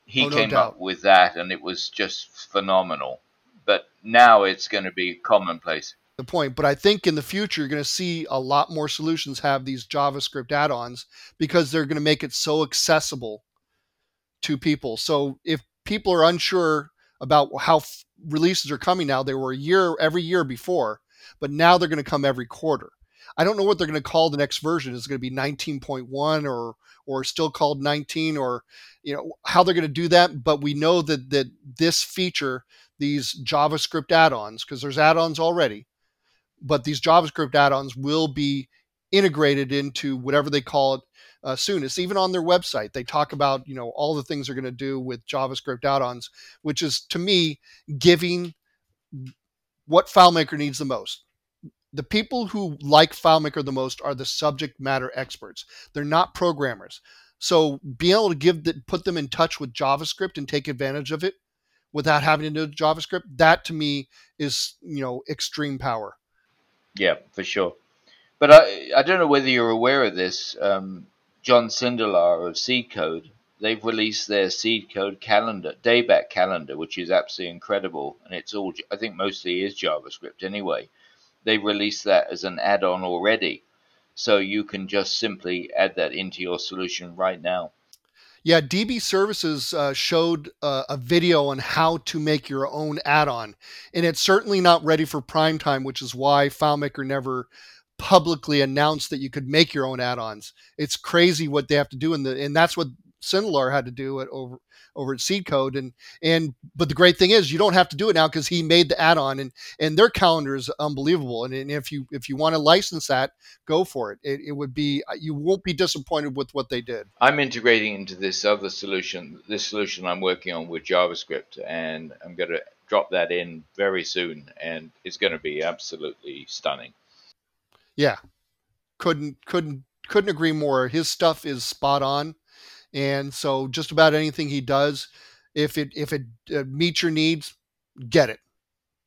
he Oh, no came doubt. up with that, and it was just phenomenal. But now it's going to be commonplace. The point. But I think in the future, you're going to see a lot more solutions have these JavaScript add ons because they're going to make it so accessible to people. So if people are unsure about how f- releases are coming now, they were a year every year before, but now they're going to come every quarter. I don't know what they're going to call the next version. Is it going to be 19.1 or or still called 19 or you know how they're going to do that? But we know that that this feature, these JavaScript add-ons, because there's add-ons already, but these JavaScript add-ons will be integrated into whatever they call it uh, soon. It's even on their website. They talk about you know all the things they're going to do with JavaScript add-ons, which is to me giving what FileMaker needs the most. The people who like FileMaker the most are the subject matter experts. They're not programmers. So being able to give the, put them in touch with JavaScript and take advantage of it without having to know JavaScript, that to me is you know extreme power. Yeah, for sure. But I, I don't know whether you're aware of this. Um, John Sindelar of Seed Code, they've released their Seed Code calendar, dayback calendar, which is absolutely incredible. And it's all, I think mostly is JavaScript anyway. They've released that as an add on already. So you can just simply add that into your solution right now. Yeah, DB Services uh, showed uh, a video on how to make your own add-on, and it's certainly not ready for prime time, which is why FileMaker never publicly announced that you could make your own add-ons. It's crazy what they have to do, and and that's what Sindelar had to do it over over at Seed Code, and and but the great thing is you don't have to do it now because he made the add-on, and and their calendar is unbelievable, and, and if you if you want to license that, go for it. it. It would be you won't be disappointed with what they did. I'm integrating into this other solution, this solution I'm working on with JavaScript, and I'm going to drop that in very soon, and it's going to be absolutely stunning. Yeah, couldn't couldn't couldn't agree more. His stuff is spot on, and so just about anything he does, if it if it uh, meets your needs, get it.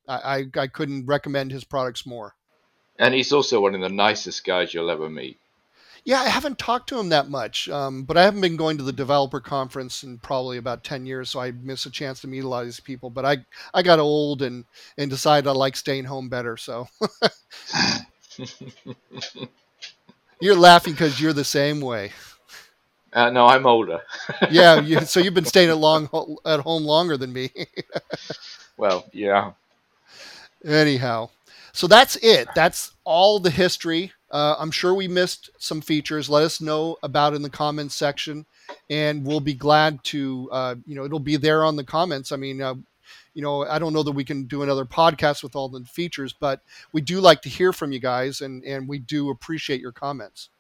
I, I I couldn't recommend his products more. And he's also one of the nicest guys you'll ever meet. Yeah, I haven't talked to him that much, um, but I haven't been going to the developer conference in probably about ten years, so I miss a chance to meet a lot of these people. But I I got old and and decided I like staying home better. So you're laughing because you're the same way. Uh, no, I'm older. yeah, you, so you've been staying at long at home longer than me. well, yeah. Anyhow, so that's it. That's all the history. Uh, I'm sure we missed some features. Let us know about in the comments section, and we'll be glad to. Uh, you know, it'll be there on the comments. I mean, uh, you know, I don't know that we can do another podcast with all the features, but we do like to hear from you guys, and and we do appreciate your comments.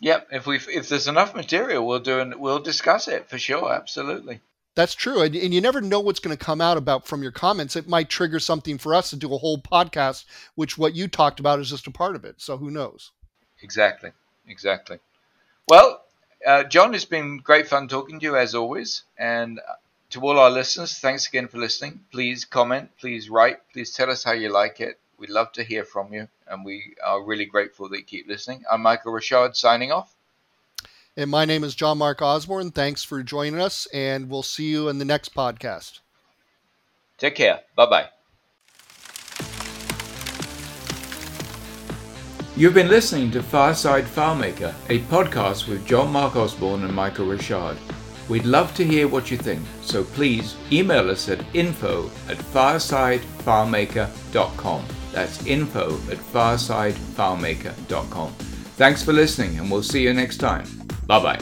Yep. If we if there's enough material, we'll do and we'll discuss it for sure. Absolutely. That's true, and, and you never know what's going to come out about from your comments. It might trigger something for us to do a whole podcast, which what you talked about is just a part of it. So who knows? Exactly. Exactly. Well, uh, John, it's been great fun talking to you as always, and to all our listeners, thanks again for listening. Please comment, please write, please tell us how you like it. We'd love to hear from you, and we are really grateful that you keep listening. I'm Michael Richard signing off. And my name is John Mark Osborne. Thanks for joining us, and we'll see you in the next podcast. Take care. Bye bye. You've been listening to Fireside FileMaker, a podcast with John Mark Osborne and Michael Richard. We'd love to hear what you think, so please email us at info at firesidefilemaker.com. That's info at firesidefilemaker.com. Thanks for listening, and we'll see you next time. Bye bye.